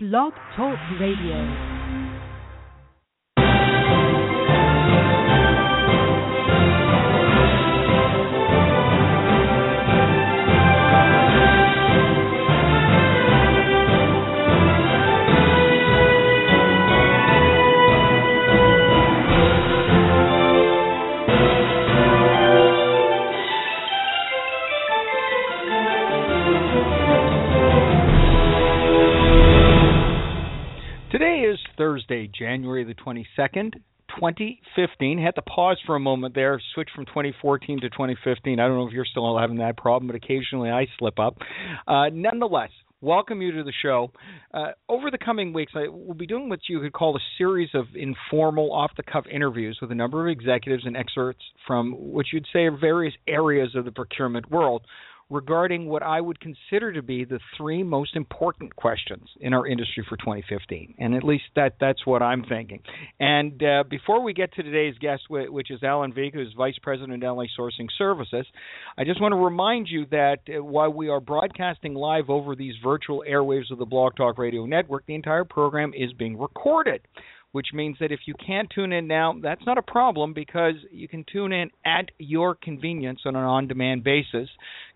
Blog Talk Radio. Thursday, January the 22nd, 2015. Had to pause for a moment there, switch from 2014 to 2015. I don't know if you're still having that problem, but occasionally I slip up. Uh, nonetheless, welcome you to the show. Uh, over the coming weeks, I will be doing what you could call a series of informal, off the cuff interviews with a number of executives and experts from what you'd say are various areas of the procurement world regarding what I would consider to be the three most important questions in our industry for 2015, and at least that that's what I'm thinking. And uh, before we get to today's guest, which is Alan Veeck, who's Vice President of LA Sourcing Services, I just want to remind you that uh, while we are broadcasting live over these virtual airwaves of the Blog Talk Radio Network, the entire program is being recorded which means that if you can't tune in now, that's not a problem because you can tune in at your convenience on an on demand basis.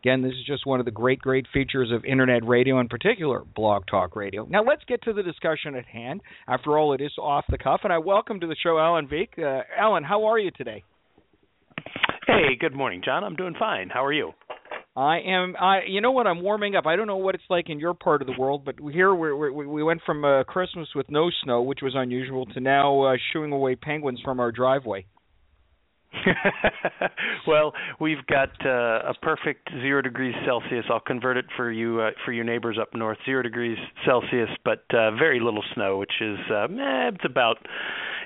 Again, this is just one of the great, great features of Internet radio, in particular, Blog Talk Radio. Now, let's get to the discussion at hand. After all, it is off the cuff, and I welcome to the show Alan Veeck. Uh, Alan, how are you today? Hey, good morning, John. I'm doing fine. How are you? I am. I. You know what? I'm warming up. I don't know what it's like in your part of the world, but here we're, we went from uh, Christmas with no snow, which was unusual, to now uh, shooing away penguins from our driveway. well, we've got uh, a perfect zero degrees Celsius. I'll convert it for you uh, for your neighbors up north. Zero degrees Celsius, but uh, very little snow, which is uh, eh, it's about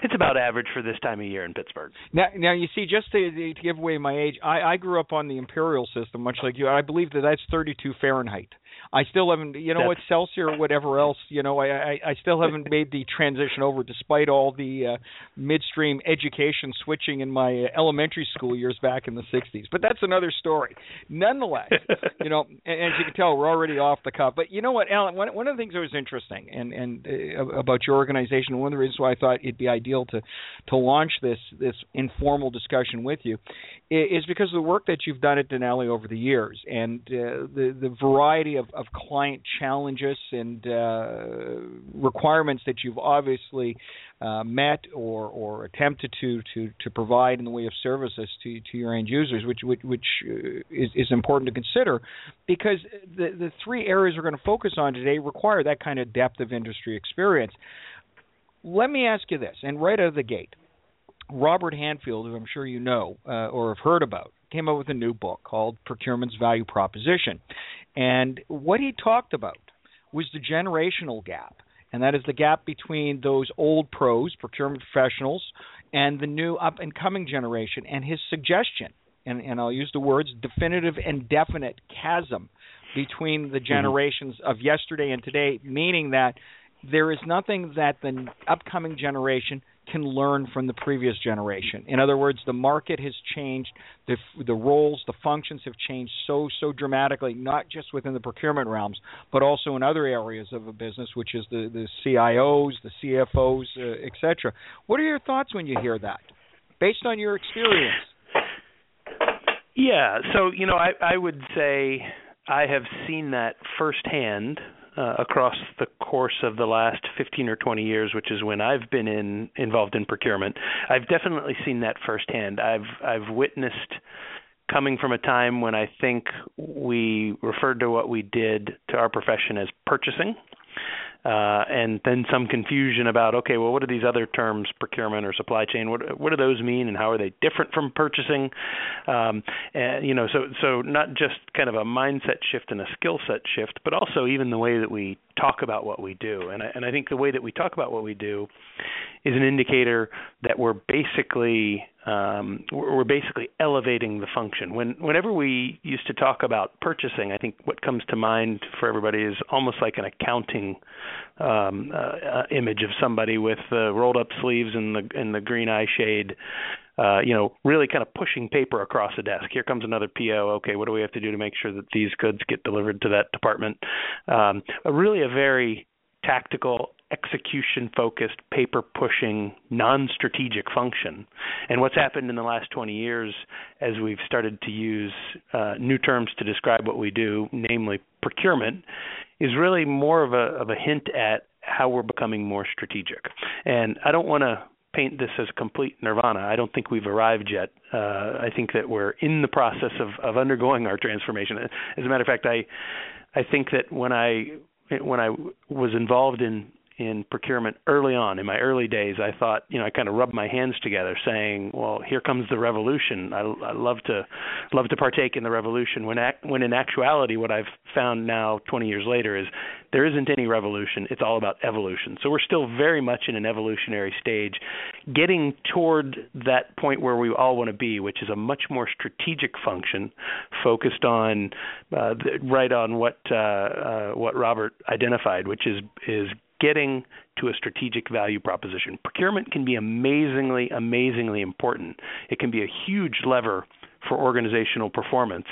it's about average for this time of year in Pittsburgh. Now, now you see, just to, to give away my age, I, I grew up on the imperial system, much like you. I believe that that's 32 Fahrenheit. I still haven't, you know, what Celsius or whatever else, you know, I, I I still haven't made the transition over, despite all the uh, midstream education switching in my uh, elementary school years back in the '60s. But that's another story. Nonetheless, you know, and, as you can tell, we're already off the cuff. But you know what, Alan? One one of the things that was interesting and and uh, about your organization, one of the reasons why I thought it'd be ideal to to launch this this informal discussion with you, is because of the work that you've done at Denali over the years and uh, the the variety of, of client challenges and uh, requirements that you've obviously uh, met or or attempted to to to provide in the way of services to to your end users, which which, which uh, is, is important to consider, because the the three areas we're going to focus on today require that kind of depth of industry experience. Let me ask you this, and right out of the gate Robert Handfield, who I'm sure you know uh, or have heard about, came up with a new book called Procurement's Value Proposition. And what he talked about was the generational gap. And that is the gap between those old pros, procurement professionals, and the new up and coming generation. And his suggestion, and, and I'll use the words definitive and definite chasm between the mm-hmm. generations of yesterday and today, meaning that there is nothing that the upcoming generation can learn from the previous generation. In other words, the market has changed, the the roles, the functions have changed so so dramatically, not just within the procurement realms, but also in other areas of a business, which is the the CIOs, the CFOs, uh, etc. What are your thoughts when you hear that, based on your experience? Yeah, so you know, I I would say I have seen that firsthand uh, across the course of the last 15 or 20 years, which is when I've been in involved in procurement. I've definitely seen that firsthand. I've I've witnessed coming from a time when I think we referred to what we did to our profession as purchasing uh, and then some confusion about okay, well, what are these other terms, procurement or supply chain? What what do those mean, and how are they different from purchasing? Um, and you know, so so not just kind of a mindset shift and a skill set shift, but also even the way that we talk about what we do. And I, and I think the way that we talk about what we do is an indicator that we're basically um, we're basically elevating the function. When whenever we used to talk about purchasing, I think what comes to mind for everybody is almost like an accounting um, uh, uh, image of somebody with uh, rolled up sleeves and the and the green eye shade uh, you know, really kind of pushing paper across the desk. Here comes another PO. Okay, what do we have to do to make sure that these goods get delivered to that department? Um, really, a very tactical, execution focused, paper pushing, non strategic function. And what's happened in the last 20 years as we've started to use uh, new terms to describe what we do, namely procurement, is really more of a, of a hint at how we're becoming more strategic. And I don't want to paint this as complete nirvana. I don't think we've arrived yet. Uh, I think that we're in the process of, of undergoing our transformation. As a matter of fact, I I think that when I when I was involved in in procurement early on. In my early days i thought you know i kind of rubbed my hands together saying well here comes the revolution. I, I love to love to partake in the revolution when when in actuality what i've found now 20 years later is there isn't any revolution. It's all about evolution. So we're still very much in an evolutionary stage getting toward that point where we all want to be which is a much more strategic function focused on uh, the, right on what uh, uh, what Robert identified which is is getting to a strategic value proposition. Procurement can be amazingly, amazingly important. It can be a huge lever for organizational performance,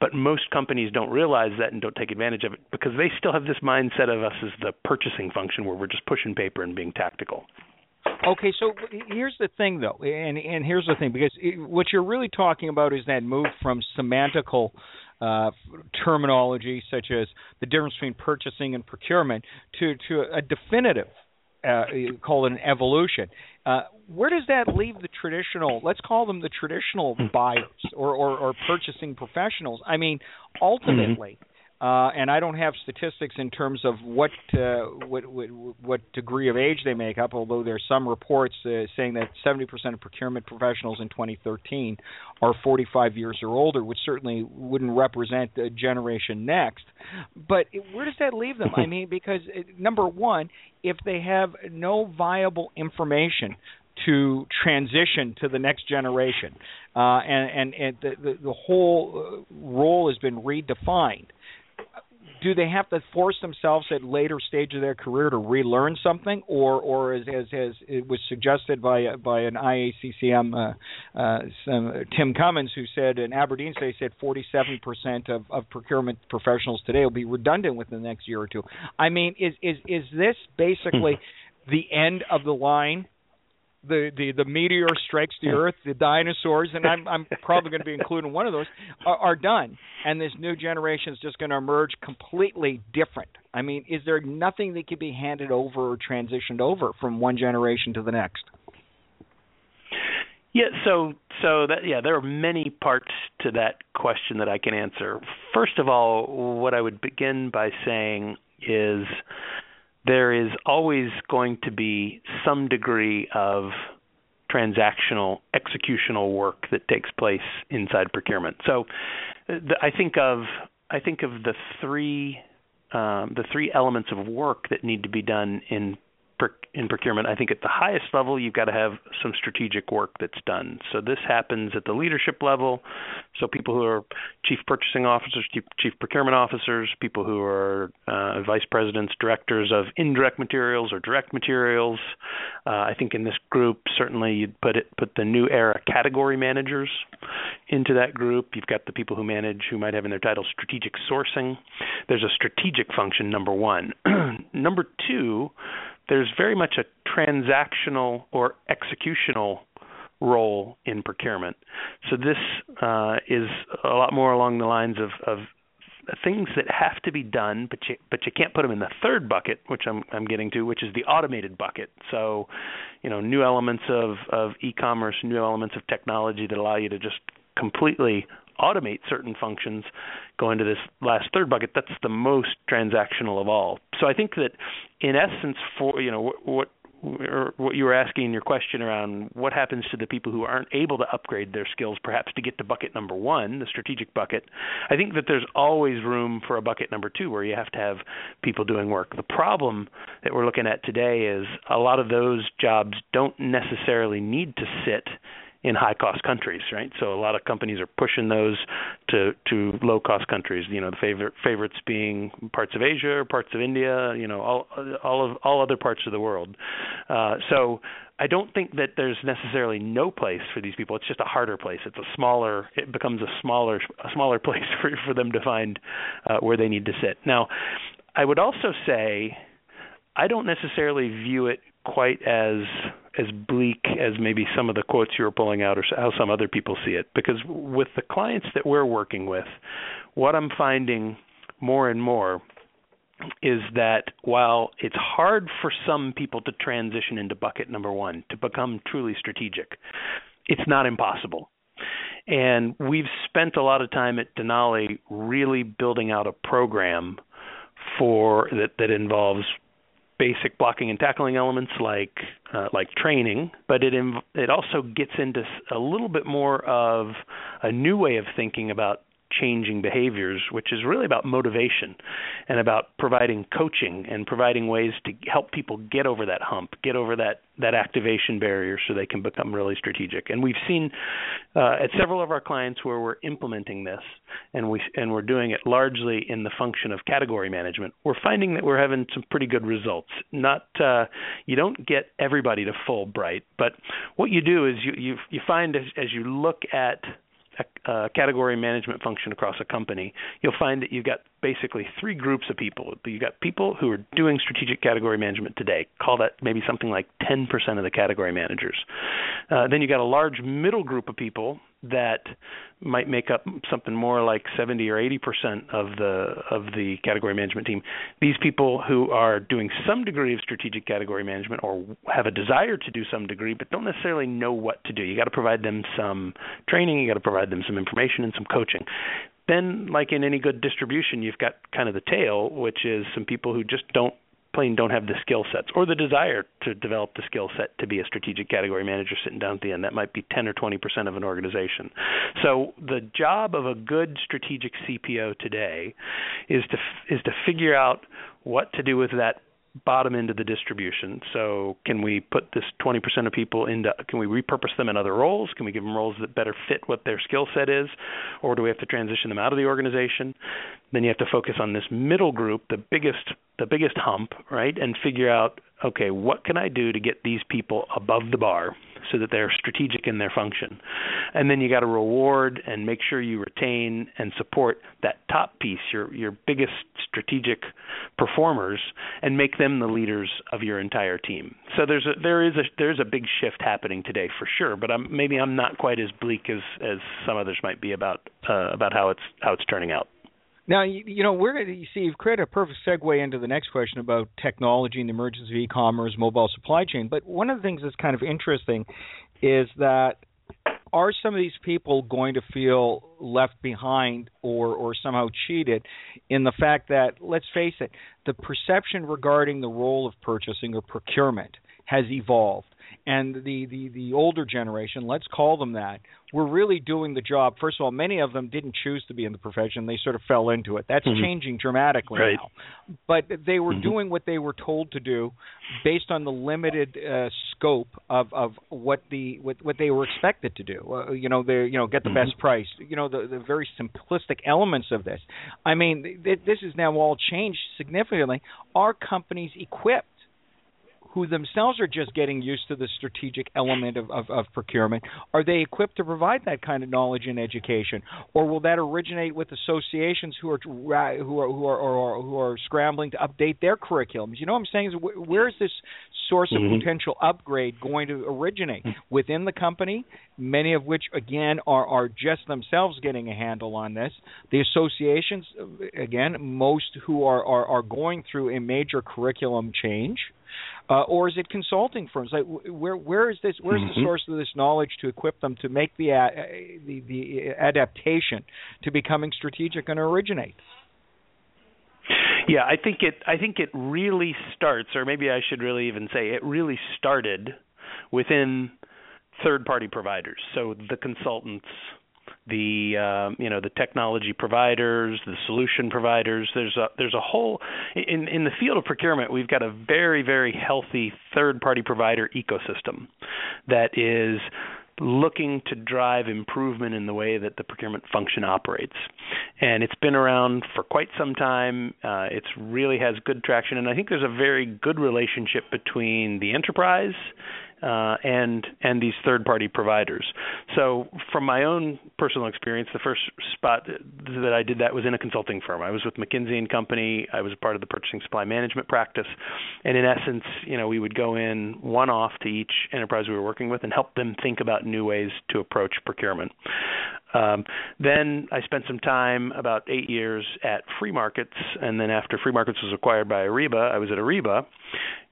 but most companies don't realize that and don't take advantage of it because they still have this mindset of us as the purchasing function where we're just pushing paper and being tactical. Okay, so here's the thing, though, and and here's the thing because it, what you're really talking about is that move from semantical uh, terminology such as the difference between purchasing and procurement to to a definitive uh, call it an evolution. Uh, where does that leave the traditional? Let's call them the traditional hmm. buyers or, or, or purchasing professionals. I mean, ultimately, mm-hmm. Uh, and I don't have statistics in terms of what, uh, what, what what degree of age they make up. Although there's some reports uh, saying that 70% of procurement professionals in 2013 are 45 years or older, which certainly wouldn't represent the generation next. But where does that leave them? I mean, because uh, number one, if they have no viable information to transition to the next generation, uh, and and, and the, the, the whole uh, role has been redefined do they have to force themselves at later stage of their career to relearn something, or or as as, as it was suggested by by an IACCM uh, uh, some, Tim Cummins, who said in Aberdeen, they said 47 percent of of procurement professionals today will be redundant within the next year or two. I mean, is is is this basically the end of the line the the the meteor strikes the earth, the dinosaurs, and I'm I'm probably going to be including one of those, are, are done, and this new generation is just going to emerge completely different. I mean, is there nothing that can be handed over or transitioned over from one generation to the next? Yeah, so so that yeah, there are many parts to that question that I can answer. First of all, what I would begin by saying is there is always going to be some degree of transactional executional work that takes place inside procurement. So the, I think of I think of the three um, the three elements of work that need to be done in in procurement, I think at the highest level, you've got to have some strategic work that's done. So this happens at the leadership level. So people who are chief purchasing officers, chief, procurement officers, people who are uh, vice presidents, directors of indirect materials or direct materials. Uh, I think in this group, certainly you'd put it put the new era category managers into that group. You've got the people who manage who might have in their title strategic sourcing. There's a strategic function. Number one. number two there's very much a transactional or executional role in procurement. So this uh, is a lot more along the lines of, of things that have to be done, but you but you can't put them in the third bucket, which I'm I'm getting to, which is the automated bucket. So, you know, new elements of of e-commerce, new elements of technology that allow you to just completely automate certain functions go into this last third bucket that's the most transactional of all. So i think that in essence for you know what, what or what you were asking in your question around what happens to the people who aren't able to upgrade their skills perhaps to get to bucket number 1 the strategic bucket i think that there's always room for a bucket number 2 where you have to have people doing work. The problem that we're looking at today is a lot of those jobs don't necessarily need to sit in high cost countries, right? So a lot of companies are pushing those to to low cost countries. You know, the favorite favorites being parts of Asia, parts of India, you know, all all of all other parts of the world. Uh, so I don't think that there's necessarily no place for these people. It's just a harder place. It's a smaller. It becomes a smaller a smaller place for for them to find uh, where they need to sit. Now, I would also say I don't necessarily view it quite as as bleak as maybe some of the quotes you were pulling out or how some other people see it. Because with the clients that we're working with what I'm finding more and more is that while it's hard for some people to transition into bucket number 1 to become truly strategic it's not impossible. And we've spent a lot of time at Denali really building out a program for that that involves basic blocking and tackling elements like uh, like training, but it inv- it also gets into a little bit more of a new way of thinking about changing behaviors, which is really about motivation and about providing coaching and providing ways to help people get over that hump, get over that that activation barrier so they can become really strategic. And we've seen uh, at several of our clients where we're implementing this and we and we're doing it largely in the function of category management. We're finding that we're having some pretty good results. Not uh, you don't get everybody to Fulbright, but what you do is you you you find as, as you look at a category management function across a company, you'll find that you've got basically three groups of people. You've got people who are doing strategic category management today. Call that maybe something like 10% of the category managers. Uh, then you've got a large middle group of people that might make up something more like 70 or 80 percent of the of the category management team. These people who are doing some degree of strategic category management or have a desire to do some degree, but don't necessarily know what to do. You got to provide them some training. You got to provide them some information and some coaching. Then, like in any good distribution, you've got kind of the tail, which is some people who just don't plain don't have the skill sets or the desire to develop the skill set to be a strategic category manager sitting down at the end. That might be 10 or 20 percent of an organization. So the job of a good strategic CPO today is to is to figure out what to do with that bottom end of the distribution. So can we put this 20% of people into can we repurpose them in other roles? Can we give them roles that better fit what their skill set is or do we have to transition them out of the organization? Then you have to focus on this middle group, the biggest the biggest hump, right? And figure out okay, what can I do to get these people above the bar so that they're strategic in their function. And then you got to reward and make sure you retain and support that top piece, your your biggest strategic performers, and make them the leaders of your entire team. So there's a there is a there's a big shift happening today for sure. But I'm, maybe I'm not quite as bleak as as some others might be about uh, about how it's how it's turning out. Now, you, you know, we're you see, you've created a perfect segue into the next question about technology and the emergence of e-commerce, mobile supply chain. But one of the things that's kind of interesting is that are some of these people going to feel left behind or or somehow cheated in the fact that let's face it, the perception regarding the role of purchasing or procurement has evolved and the, the, the older generation, let's call them that, were really doing the job. First of all, many of them didn't choose to be in the profession; they sort of fell into it. That's mm-hmm. changing dramatically right. now. But they were mm-hmm. doing what they were told to do, based on the limited uh, scope of, of what the what, what they were expected to do. Uh, you know, they you know get the mm-hmm. best price. You know, the, the very simplistic elements of this. I mean, th- this is now all changed significantly. Are companies equipped? Who themselves are just getting used to the strategic element of, of, of, procurement, are they equipped to provide that kind of knowledge and education, or will that originate with associations who are who are who are who are, who are scrambling to update their curriculums? You know what I'm saying? Is where is this source of mm-hmm. potential upgrade going to originate within the company? Many of which again are are just themselves getting a handle on this. The associations, again, most who are are, are going through a major curriculum change uh, or is it consulting firms? Like where where is this where's mm-hmm. the source of this knowledge to equip them to make the uh, the, the adaptation to becoming strategic and originate? Yeah, I think it I think it really starts or maybe I should really even say it really started within third party providers. So the consultants, the uh, you know the technology providers, the solution providers. There's a there's a whole in in the field of procurement. We've got a very very healthy third party provider ecosystem that is looking to drive improvement in the way that the procurement function operates. And it's been around for quite some time. Uh, it really has good traction, and I think there's a very good relationship between the enterprise uh, and and these third party providers. So from my own personal experience, the first spot that I did that was in a consulting firm. I was with McKinsey and Company. I was part of the purchasing supply management practice, and in essence, you know, we would go in one off to each enterprise we were working with and help them think about new ways to approach procurement. Um, then I spent some time, about eight years, at FreeMarkets, and then after FreeMarkets was acquired by Ariba, I was at Ariba,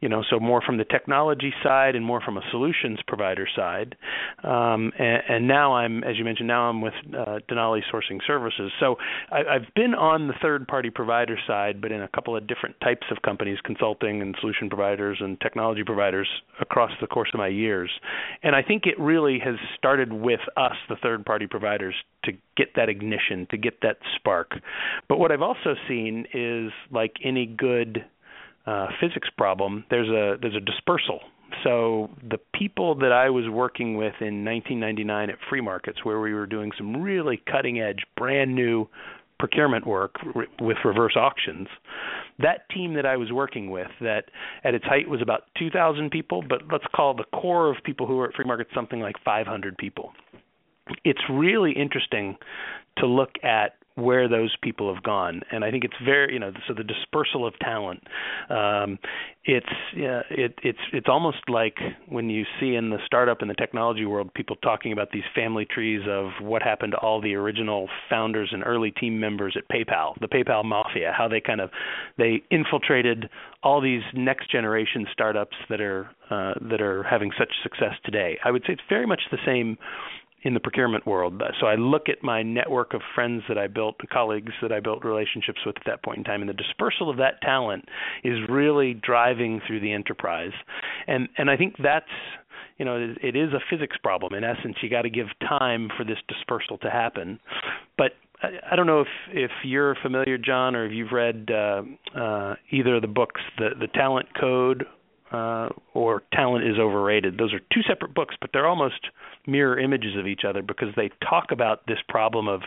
you know, so more from the technology side and more from a solutions provider side. Um, and, and, now I'm, as you mentioned, now I'm with uh, Denali Sourcing Services. So I, I've been on the third-party provider side, but in a couple of different types of companies, consulting and solution providers and technology providers across the course of my years. And I think it really has started with us, the third-party to get that ignition, to get that spark. But what I've also seen is like any good uh, physics problem, there's a there's a dispersal. So the people that I was working with in 1999 at FreeMarkets, where we were doing some really cutting edge, brand new procurement work with reverse auctions, that team that I was working with, that at its height was about 2,000 people, but let's call the core of people who were at FreeMarkets something like 500 people. It's really interesting to look at where those people have gone. And i think it's very you know so the dispersal of talent um it's yeah it it's it's almost like when you see in the startup and the technology world people talking about these family trees of what happened to all the original founders and early team members at PayPal the PayPal mafia how they kind of they infiltrated all these next generation startups that are uh, that are having such success today. I would say it's very much the same in the procurement world. So I look at my network of friends that I built, colleagues that I built relationships with at that point in time, and the dispersal of that talent is really driving through the enterprise. And and I think that's you know it is a physics problem in essence. You got to give time for this dispersal to happen, but I don't know if if you're familiar, John, or if you've read uh, uh, either of the books, the the Talent Code uh, or Talent is Overrated. Those are two separate books, but they're almost mirror images of each other because they talk about this problem of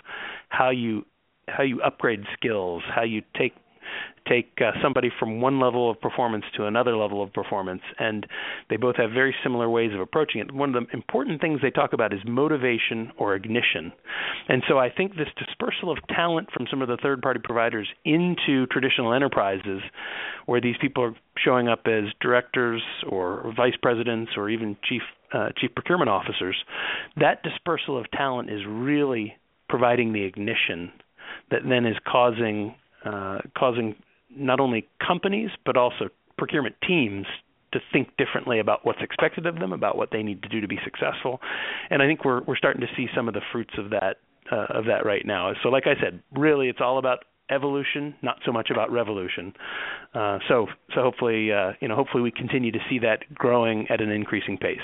how you how you upgrade skills, how you take take uh, somebody from one level of performance to another level of performance and they both have very similar ways of approaching it. One of the important things they talk about is motivation or ignition. And so i think this dispersal of talent from some of the third party providers into traditional enterprises where these people are showing up as directors or vice presidents or even chief uh, chief procurement officers that dispersal of talent is really providing the ignition that then is causing uh, causing not only companies but also procurement teams to think differently about what's expected of them, about what they need to do to be successful. And I think we're we're starting to see some of the fruits of that uh, of that right now. So, like I said, really, it's all about evolution, not so much about revolution. Uh, so, so hopefully, uh, you know, hopefully we continue to see that growing at an increasing pace.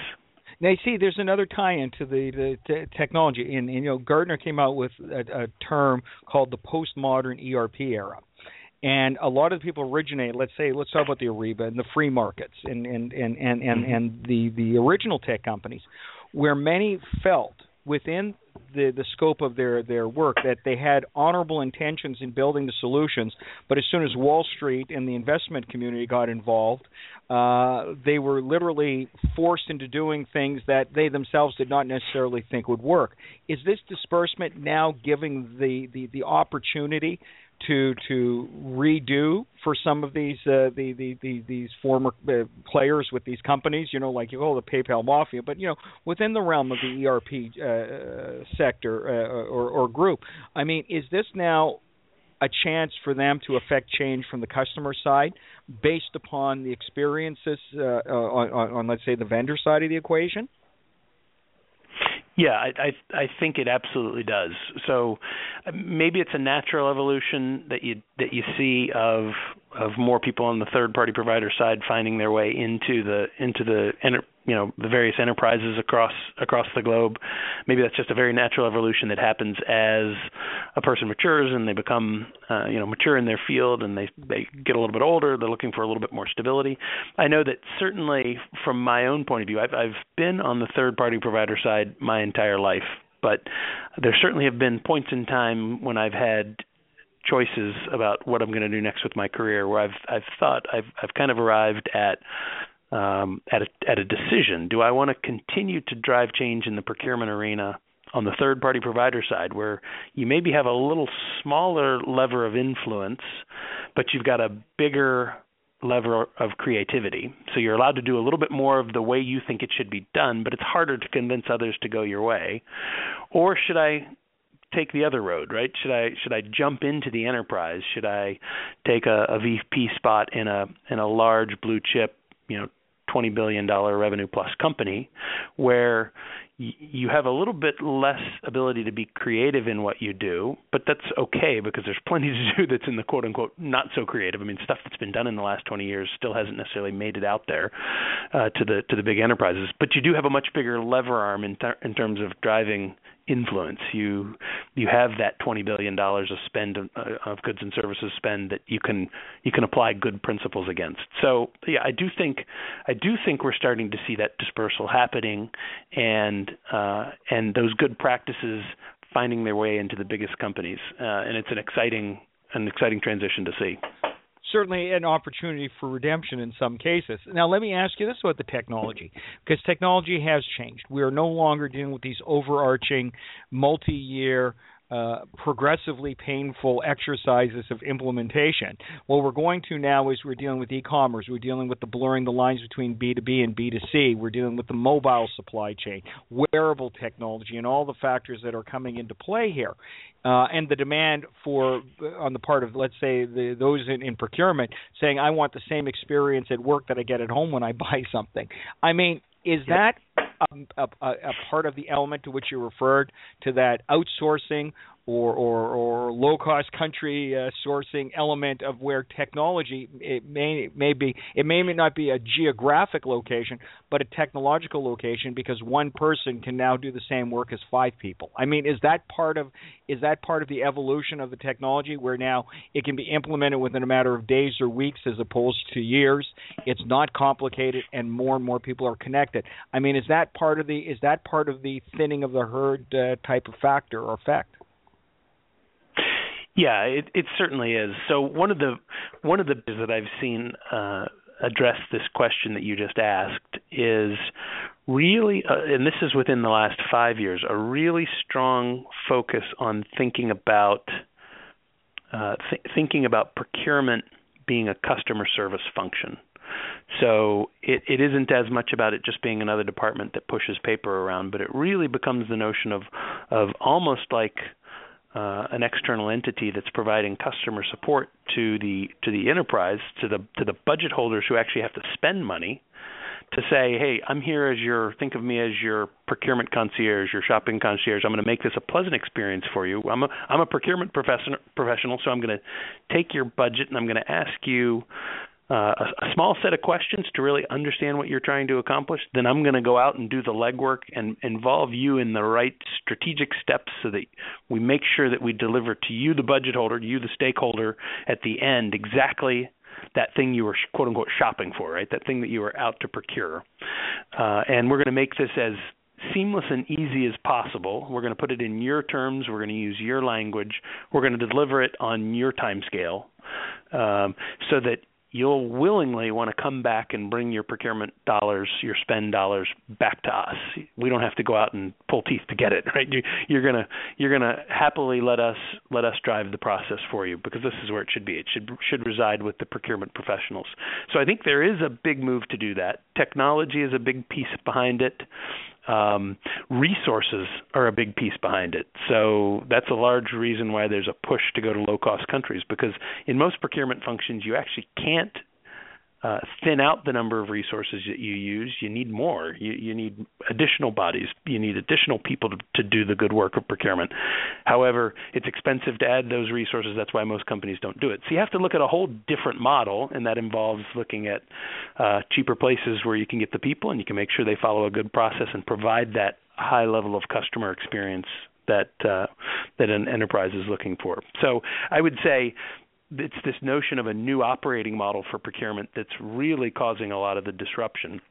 Now, you see, there's another tie-in to the, the t- technology, and, and, you know, Gartner came out with a, a term called the postmodern ERP era. And a lot of the people originate, let's say, let's talk about the Ariba and the free markets and and and and and, mm-hmm. and the the original tech companies, where many felt within the the scope of their their work that they had honorable intentions in building the solutions, but as soon as Wall Street and the investment community got involved, uh, they were literally forced into doing things that they themselves did not necessarily think would work. Is this disbursement now giving the the, the opportunity to to redo for some of these uh, the, the, the these former uh, players with these companies. You know, like you call the PayPal mafia, but you know within the realm of the ERP uh, sector uh, or, or group. I mean, is this now a chance for them to affect change from the customer side based upon the experiences uh, on, on, on, let's say, the vendor side of the equation? Yeah, I, I I think it absolutely does. So uh, maybe it's a natural evolution that you that you see of of more people on the third party provider side finding their way into the into the you know the various enterprises across across the globe. Maybe that's just a very natural evolution that happens as a person matures and they become uh, you know mature in their field and they they get a little bit older. They're looking for a little bit more stability. I know that certainly from my own point of view, I've I've been on the third party provider side my entire life, but there certainly have been points in time when I've had choices about what I'm going to do next with my career where I've I've thought I've I've kind of arrived at um, at a at a decision. Do I want to continue to drive change in the procurement arena on the third party provider side where you maybe have a little smaller lever of influence but you've got a bigger lever of creativity. So you're allowed to do a little bit more of the way you think it should be done, but it's harder to convince others to go your way. Or should I take the other road, right? Should I should I jump into the enterprise? Should I take a, a VP spot in a in a large blue chip, you know, twenty billion dollar revenue plus company, where you have a little bit less ability to be creative in what you do, but that's okay because there's plenty to do that's in the quote unquote not so creative. I mean, stuff that's been done in the last 20 years still hasn't necessarily made it out there uh, to the to the big enterprises. But you do have a much bigger lever arm in ter- in terms of driving influence. You you have that twenty billion dollars of spend of, uh, of goods and services spend that you can you can apply good principles against. So yeah, I do think I do think we're starting to see that dispersal happening, and uh, and those good practices finding their way into the biggest companies, uh, and it's an exciting an exciting transition to see certainly an opportunity for redemption in some cases. Now, let me ask you this about the technology, because technology has changed. We are no longer dealing with these overarching, multi year, uh, progressively painful exercises of implementation. What we're going to now is we're dealing with e-commerce. We're dealing with the blurring the lines between B2B and B2C. We're dealing with the mobile supply chain, wearable technology, and all the factors that are coming into play here. Uh, and the demand for on the part of let's say the, those in, in procurement saying I want the same experience at work that I get at home when I buy something. I mean, is that Um, a, a, a, part of the element to which you referred to that outsourcing or or, or low cost country uh, sourcing element of where technology it may may be it may not be a geographic location but a technological location because one person can now do the same work as five people. I mean, is that part of is that part of the evolution of the technology where now it can be implemented within a matter of days or weeks as opposed to years? It's not complicated and more and more people are connected. I mean, is that part of the is that part of the thinning of the herd uh, type of factor or effect? Yeah, it, it certainly is. So one of the one of the that I've seen uh, address this question that you just asked is really, uh, and this is within the last five years, a really strong focus on thinking about uh, th- thinking about procurement being a customer service function. So it, it isn't as much about it just being another department that pushes paper around, but it really becomes the notion of of almost like uh, an external entity that's providing customer support to the to the enterprise to the to the budget holders who actually have to spend money to say, hey, I'm here as your think of me as your procurement concierge, your shopping concierge. I'm going to make this a pleasant experience for you. I'm a I'm a procurement professional professional, so I'm going to take your budget and I'm going to ask you uh, a, a small set of questions to really understand what you're trying to accomplish, then I'm going to go out and do the legwork and involve you in the right strategic steps so that we make sure that we deliver to you, the budget holder, you, the stakeholder, at the end exactly that thing you were quote unquote shopping for, right? That thing that you were out to procure. Uh, and we're going to make this as seamless and easy as possible. We're going to put it in your terms. We're going to use your language. We're going to deliver it on your time scale um, so that you'll willingly want to come back and bring your procurement dollars, your spend dollars back to us. We don't have to go out and pull teeth to get it, right? You, you're gonna you're gonna happily let us let us drive the process for you because this is where it should be. It should should reside with the procurement professionals. So I think there is a big move to do that. Technology is a big piece behind it um, resources are a big piece behind it. So that's a large reason why there's a push to go to low cost countries because in most procurement functions you actually can't uh, thin out the number of resources that you use. You need more. You, you need additional bodies. You need additional people to, to do the good work of procurement. However, it's expensive to add those resources. That's why most companies don't do it. So you have to look at a whole different model, and that involves looking at uh, cheaper places where you can get the people and you can make sure they follow a good process and provide that high level of customer experience that uh, that an enterprise is looking for. So I would say it's this notion of a new operating model for procurement that's really causing a lot of the disruption.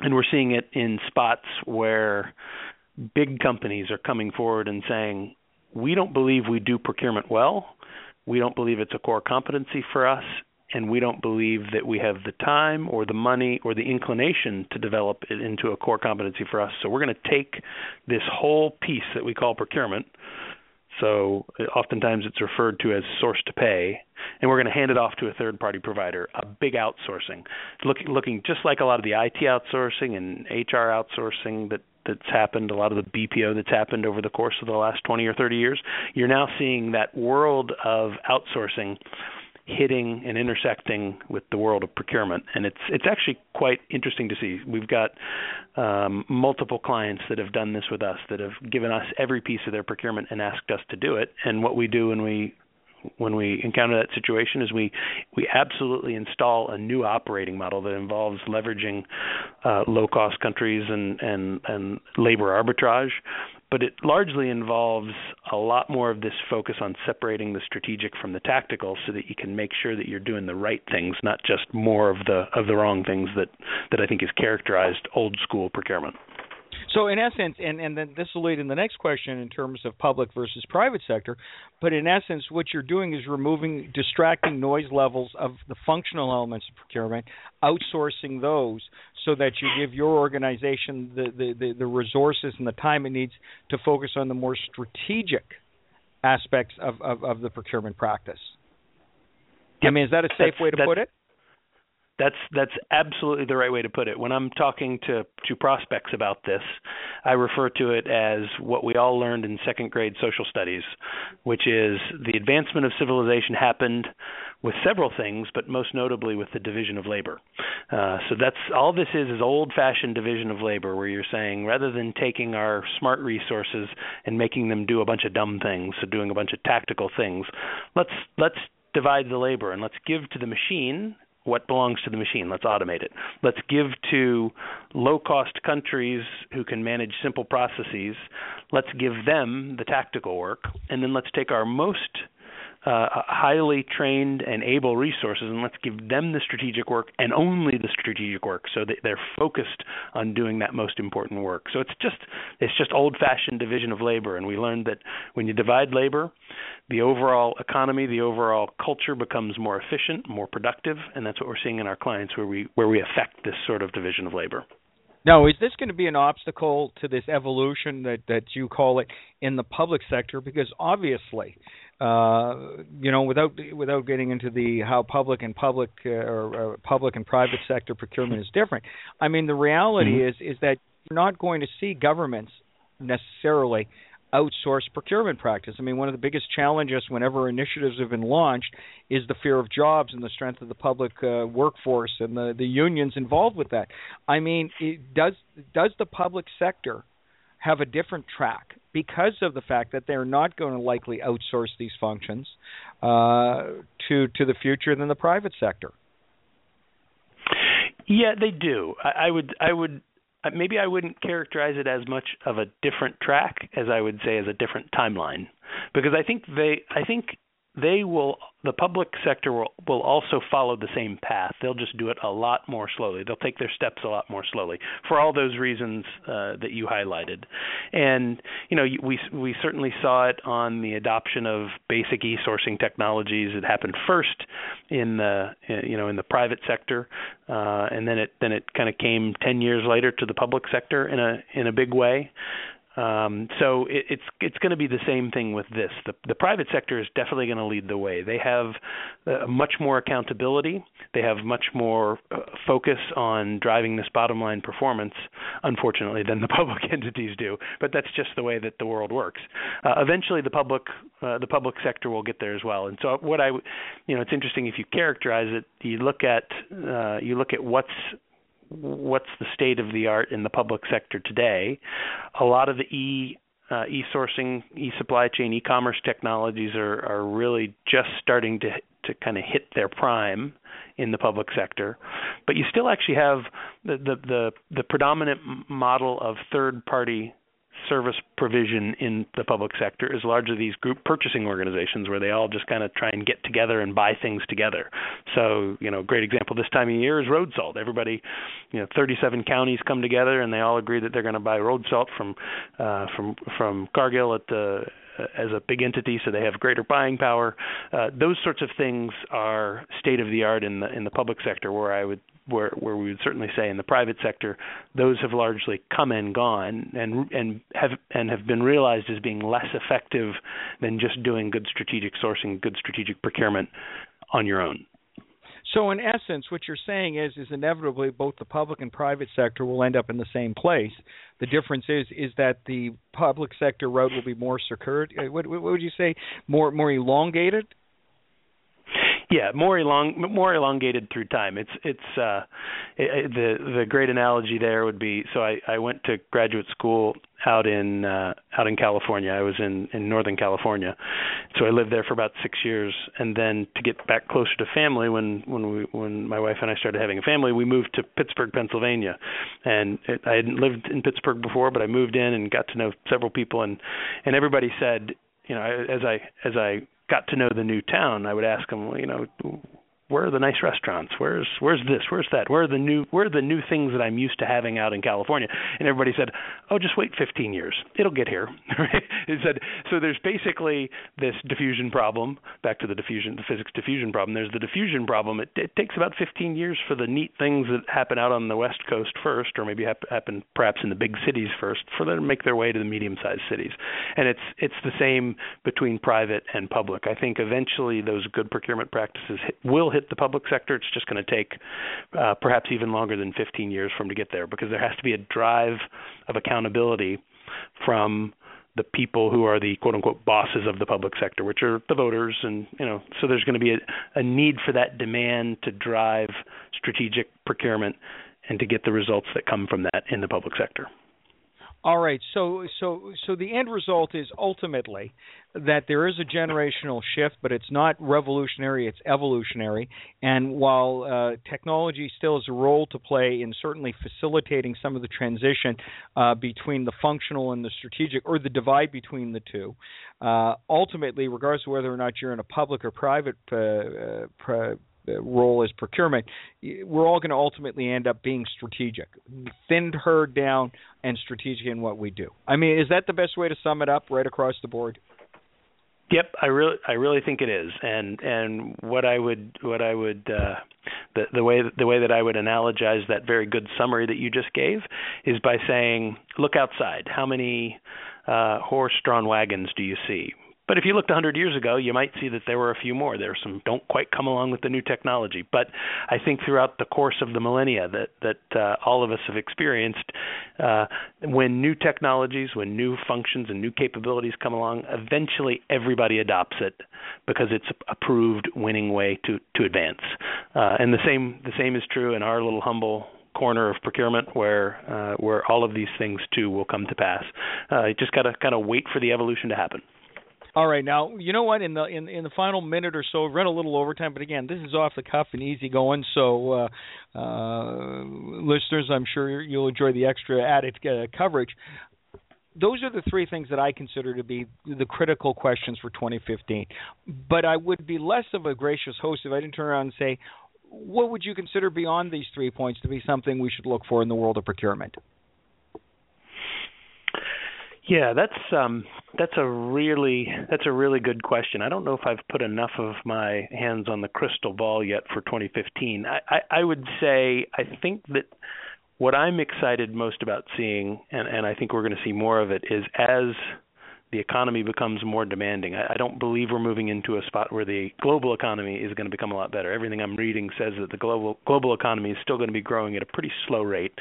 And we're seeing it in spots where big companies are coming forward and saying, we don't believe we do procurement well. We don't believe it's a core competency for us. and we don't believe that we have the time or the money or the inclination to develop it into a core competency for us. So we're going to take this whole piece that we call procurement. So oftentimes it's referred to as source to pay, and we're going to hand it off to a third party provider, a big outsourcing, looking looking just like a lot of the IT outsourcing and HR outsourcing that that's happened, a lot of the BPO that's happened over the course of the last 20 or 30 years. You're now seeing that world of outsourcing hitting and intersecting with the world of procurement, and it's it's actually quite interesting to see. We've got um, multiple clients that have done this with us, that have given us every piece of their procurement and asked us to do it. And what we do when we when we encounter that situation is we we absolutely install a new operating model that involves leveraging uh, low cost countries and and and labor arbitrage but it largely involves a lot more of this focus on separating the strategic from the tactical so that you can make sure that you're doing the right things not just more of the of the wrong things that that I think is characterized old school procurement. So in essence, and, and then this will lead in the next question in terms of public versus private sector, but in essence, what you're doing is removing distracting noise levels of the functional elements of procurement, outsourcing those so that you give your organization the, the, the, the resources and the time it needs to focus on the more strategic aspects of, of, of the procurement practice. Yep. I mean, is that a safe that's, way to put it? That's that's absolutely the right way to put it. When I'm talking to to prospects about this, I refer to it as what we all learned in second grade social studies, which is the advancement of civilization happened with several things, but most notably with the division of labor. Uh, so that's all this is is old-fashioned division of labor, where you're saying rather than taking our smart resources and making them do a bunch of dumb things, so doing a bunch of tactical things, let's let's divide the labor and let's give to the machine what belongs to the machine. Let's automate it. Let's give to low cost countries who can manage simple processes. Let's give them the tactical work. And then let's take our most uh, highly trained and able resources, and let's give them the strategic work and only the strategic work, so that they're focused on doing that most important work. So it's just it's just old-fashioned division of labor, and we learned that when you divide labor, the overall economy, the overall culture becomes more efficient, more productive, and that's what we're seeing in our clients where we where we affect this sort of division of labor. Now, is this going to be an obstacle to this evolution that, that you call it in the public sector? Because obviously, uh, you know, without without getting into the how public and public uh, or, or public and private sector procurement is different. I mean, the reality mm-hmm. is is that you're not going to see governments necessarily outsource procurement practice. I mean, one of the biggest challenges whenever initiatives have been launched is the fear of jobs and the strength of the public uh, workforce and the the unions involved with that. I mean, it, does does the public sector have a different track because of the fact that they're not going to likely outsource these functions uh, to to the future than the private sector. Yeah, they do. I, I would I would uh, maybe I wouldn't characterize it as much of a different track as I would say as a different timeline because I think they I think they will the public sector will, will also follow the same path. They'll just do it a lot more slowly. They'll take their steps a lot more slowly for all those reasons uh, that you highlighted. And you know, we we certainly saw it on the adoption of basic e-sourcing technologies. It happened first in the you know in the private sector, uh, and then it then it kind of came 10 years later to the public sector in a in a big way. Um, so it, it's it's going to be the same thing with this. The, the private sector is definitely going to lead the way. They have uh, much more accountability. They have much more uh, focus on driving this bottom line performance, unfortunately, than the public entities do. But that's just the way that the world works. Uh, eventually, the public uh, the public sector will get there as well. And so, what I, you know, it's interesting if you characterize it. You look at uh, you look at what's what's the state of the art in the public sector today. A lot of the e uh, e-sourcing, e-supply chain, e-commerce technologies are, are really just starting to to kind of hit their prime in the public sector, but you still actually have the the the, the predominant model of third-party service provision in the public sector is largely these group purchasing organizations where they all just kind of try and get together and buy things together. So, you know, a great example this time of year is road salt. Everybody, you know, 37 counties come together and they all agree that they're going to buy road salt from uh, from from Cargill at the as a big entity, so they have greater buying power. Uh, those sorts of things are state of the art in the in the public sector, where I would where where we would certainly say in the private sector, those have largely come and gone, and and have and have been realized as being less effective than just doing good strategic sourcing, good strategic procurement on your own. So in essence, what you're saying is, is inevitably both the public and private sector will end up in the same place. The difference is, is that the public sector route will be more circuit. Uh, what, what would you say? More, more elongated. Yeah, more elong more elongated through time. It's it's uh it, the the great analogy there would be so I I went to graduate school out in uh out in California. I was in in Northern California. So I lived there for about 6 years and then to get back closer to family when when we when my wife and I started having a family, we moved to Pittsburgh, Pennsylvania. And it, I hadn't lived in Pittsburgh before, but I moved in and got to know several people and and everybody said you know as i as i got to know the new town, I would ask them, you know, where are the nice restaurants? Where's where's this? Where's that? Where are the new where are the new things that I'm used to having out in California? And everybody said, "Oh, just wait 15 years. It'll get here." it said so. There's basically this diffusion problem. Back to the diffusion, the physics diffusion problem. There's the diffusion problem. It, it takes about 15 years for the neat things that happen out on the west coast first, or maybe happen perhaps in the big cities first, for them to make their way to the medium-sized cities. And it's it's the same between private and public. I think eventually those good procurement practices will hit the public sector. It's just going to take uh, perhaps even longer than 15 years for them to get there because there has to be a drive of accountability from the people who are the quote unquote bosses of the public sector, which are the voters, and you know, so there's going to be a, a need for that demand to drive strategic procurement and to get the results that come from that in the public sector. All right. So so so the end result is ultimately that there is a generational shift, but it's not revolutionary, it's evolutionary. And while uh, technology still has a role to play in certainly facilitating some of the transition uh, between the functional and the strategic, or the divide between the two, uh, ultimately, regardless of whether or not you're in a public or private uh, uh, role as procurement, we're all going to ultimately end up being strategic, thinned her down, and strategic in what we do. I mean, is that the best way to sum it up right across the board? Yep, I really I really think it is. And and what I would what I would uh the the way the way that I would analogize that very good summary that you just gave is by saying look outside. How many uh horse-drawn wagons do you see? But if you looked 100 years ago, you might see that there were a few more. There are some don't quite come along with the new technology. But I think throughout the course of the millennia that that uh, all of us have experienced, uh, when new technologies, when new functions and new capabilities come along, eventually everybody adopts it because it's a proved winning way to to advance. Uh, and the same the same is true in our little humble corner of procurement where uh, where all of these things too will come to pass. Uh, you just got to kind of wait for the evolution to happen. All right, now you know what? In the in in the final minute or so, we've run a little overtime, but again, this is off the cuff and easy going. So, uh, uh, listeners, I'm sure you'll enjoy the extra added uh, coverage. Those are the three things that I consider to be the critical questions for 2015. But I would be less of a gracious host if I didn't turn around and say, what would you consider beyond these three points to be something we should look for in the world of procurement? Yeah, that's um that's a really that's a really good question. I don't know if I've put enough of my hands on the crystal ball yet for 2015. I, I, I would say I think that what I'm excited most about seeing, and, and I think we're going to see more of it, is as the economy becomes more demanding. I, I don't believe we're moving into a spot where the global economy is going to become a lot better. Everything I'm reading says that the global global economy is still going to be growing at a pretty slow rate,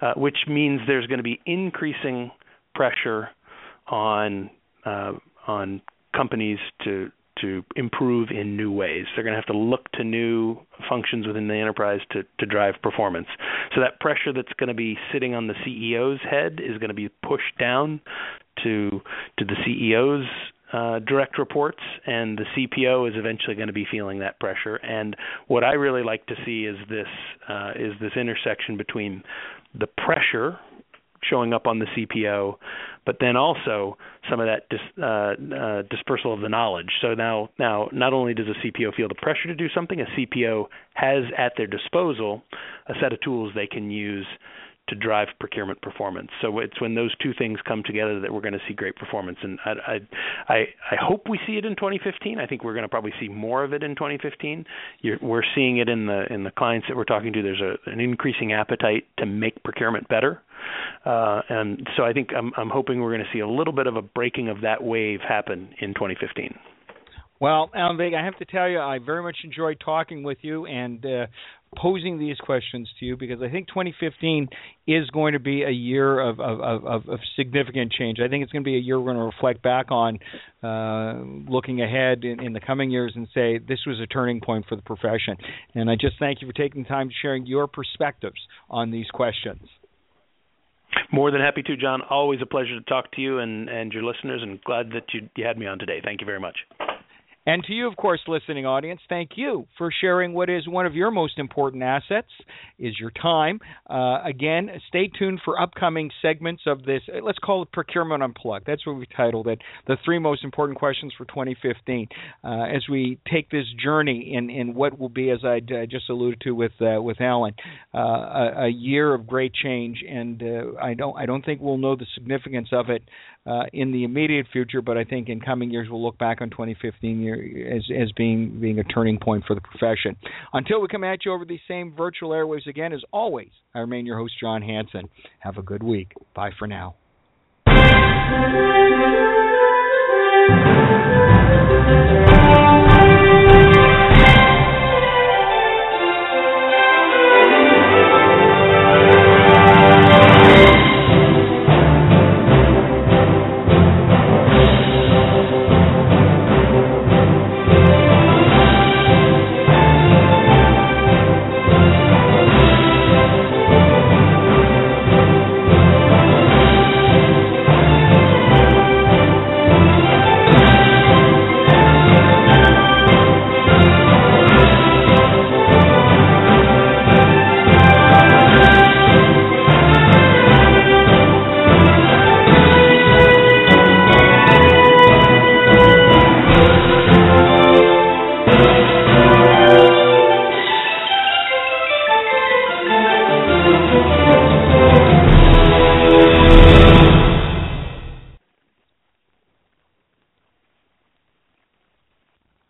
uh, which means there's going to be increasing pressure on uh, on companies to to improve in new ways. They're going to have to look to new functions within the enterprise to, to drive performance. So that pressure that's going to be sitting on the CEO's head is going to be pushed down to to the CEO's uh, direct reports, and the CPO is eventually going to be feeling that pressure. And what I really like to see is this uh, is this intersection between the pressure showing up on the CPO, but then also some of that dis, uh, uh, dispersal of the knowledge. So now, now not only does a CPO feel the pressure to do something, a CPO has at their disposal a set of tools they can use to drive procurement performance. So it's when those two things come together that we're going to see great performance. And I I I, hope we see it in 2015. I think we're going to probably see more of it in 2015. You're, we're seeing it in the in the clients that we're talking to. There's a, an increasing appetite to make procurement better. Uh, and so I think I'm, I'm hoping we're going to see a little bit of a breaking of that wave happen in 2015. Well, Alan Veeck, I have to tell you, I very much enjoyed talking with you and uh, posing these questions to you because I think 2015 is going to be a year of, of, of, of significant change. I think it's going to be a year we're going to reflect back on, uh, looking ahead in, in, the coming years and say this was a turning point for the profession. And I just thank you for taking the time to sharing your perspectives on these questions. More than happy to, John. Always a pleasure to talk to you and, and your listeners, and glad that you, you had me on today. Thank you very much. And to you, of course, listening audience, thank you for sharing what is one of your most important assets, is your time. Uh, again, stay tuned for upcoming segments of this. Uh, let's call it Procurement Unplugged. That's what we titled it. The three most important questions for 2015. Uh, as we take this journey in, in what will be, as I uh, just alluded to with uh, with Alan, uh, a, a, year of great change. And I don't I don't think we'll know the significance of it uh, in the immediate future, but I think in coming years we'll look back on 2015 year as, as being being a turning point for the profession. Until we come at you over these same virtual airwaves again, as always, I remain your host John Hansen. Have a good week. Bye for now. Thank you.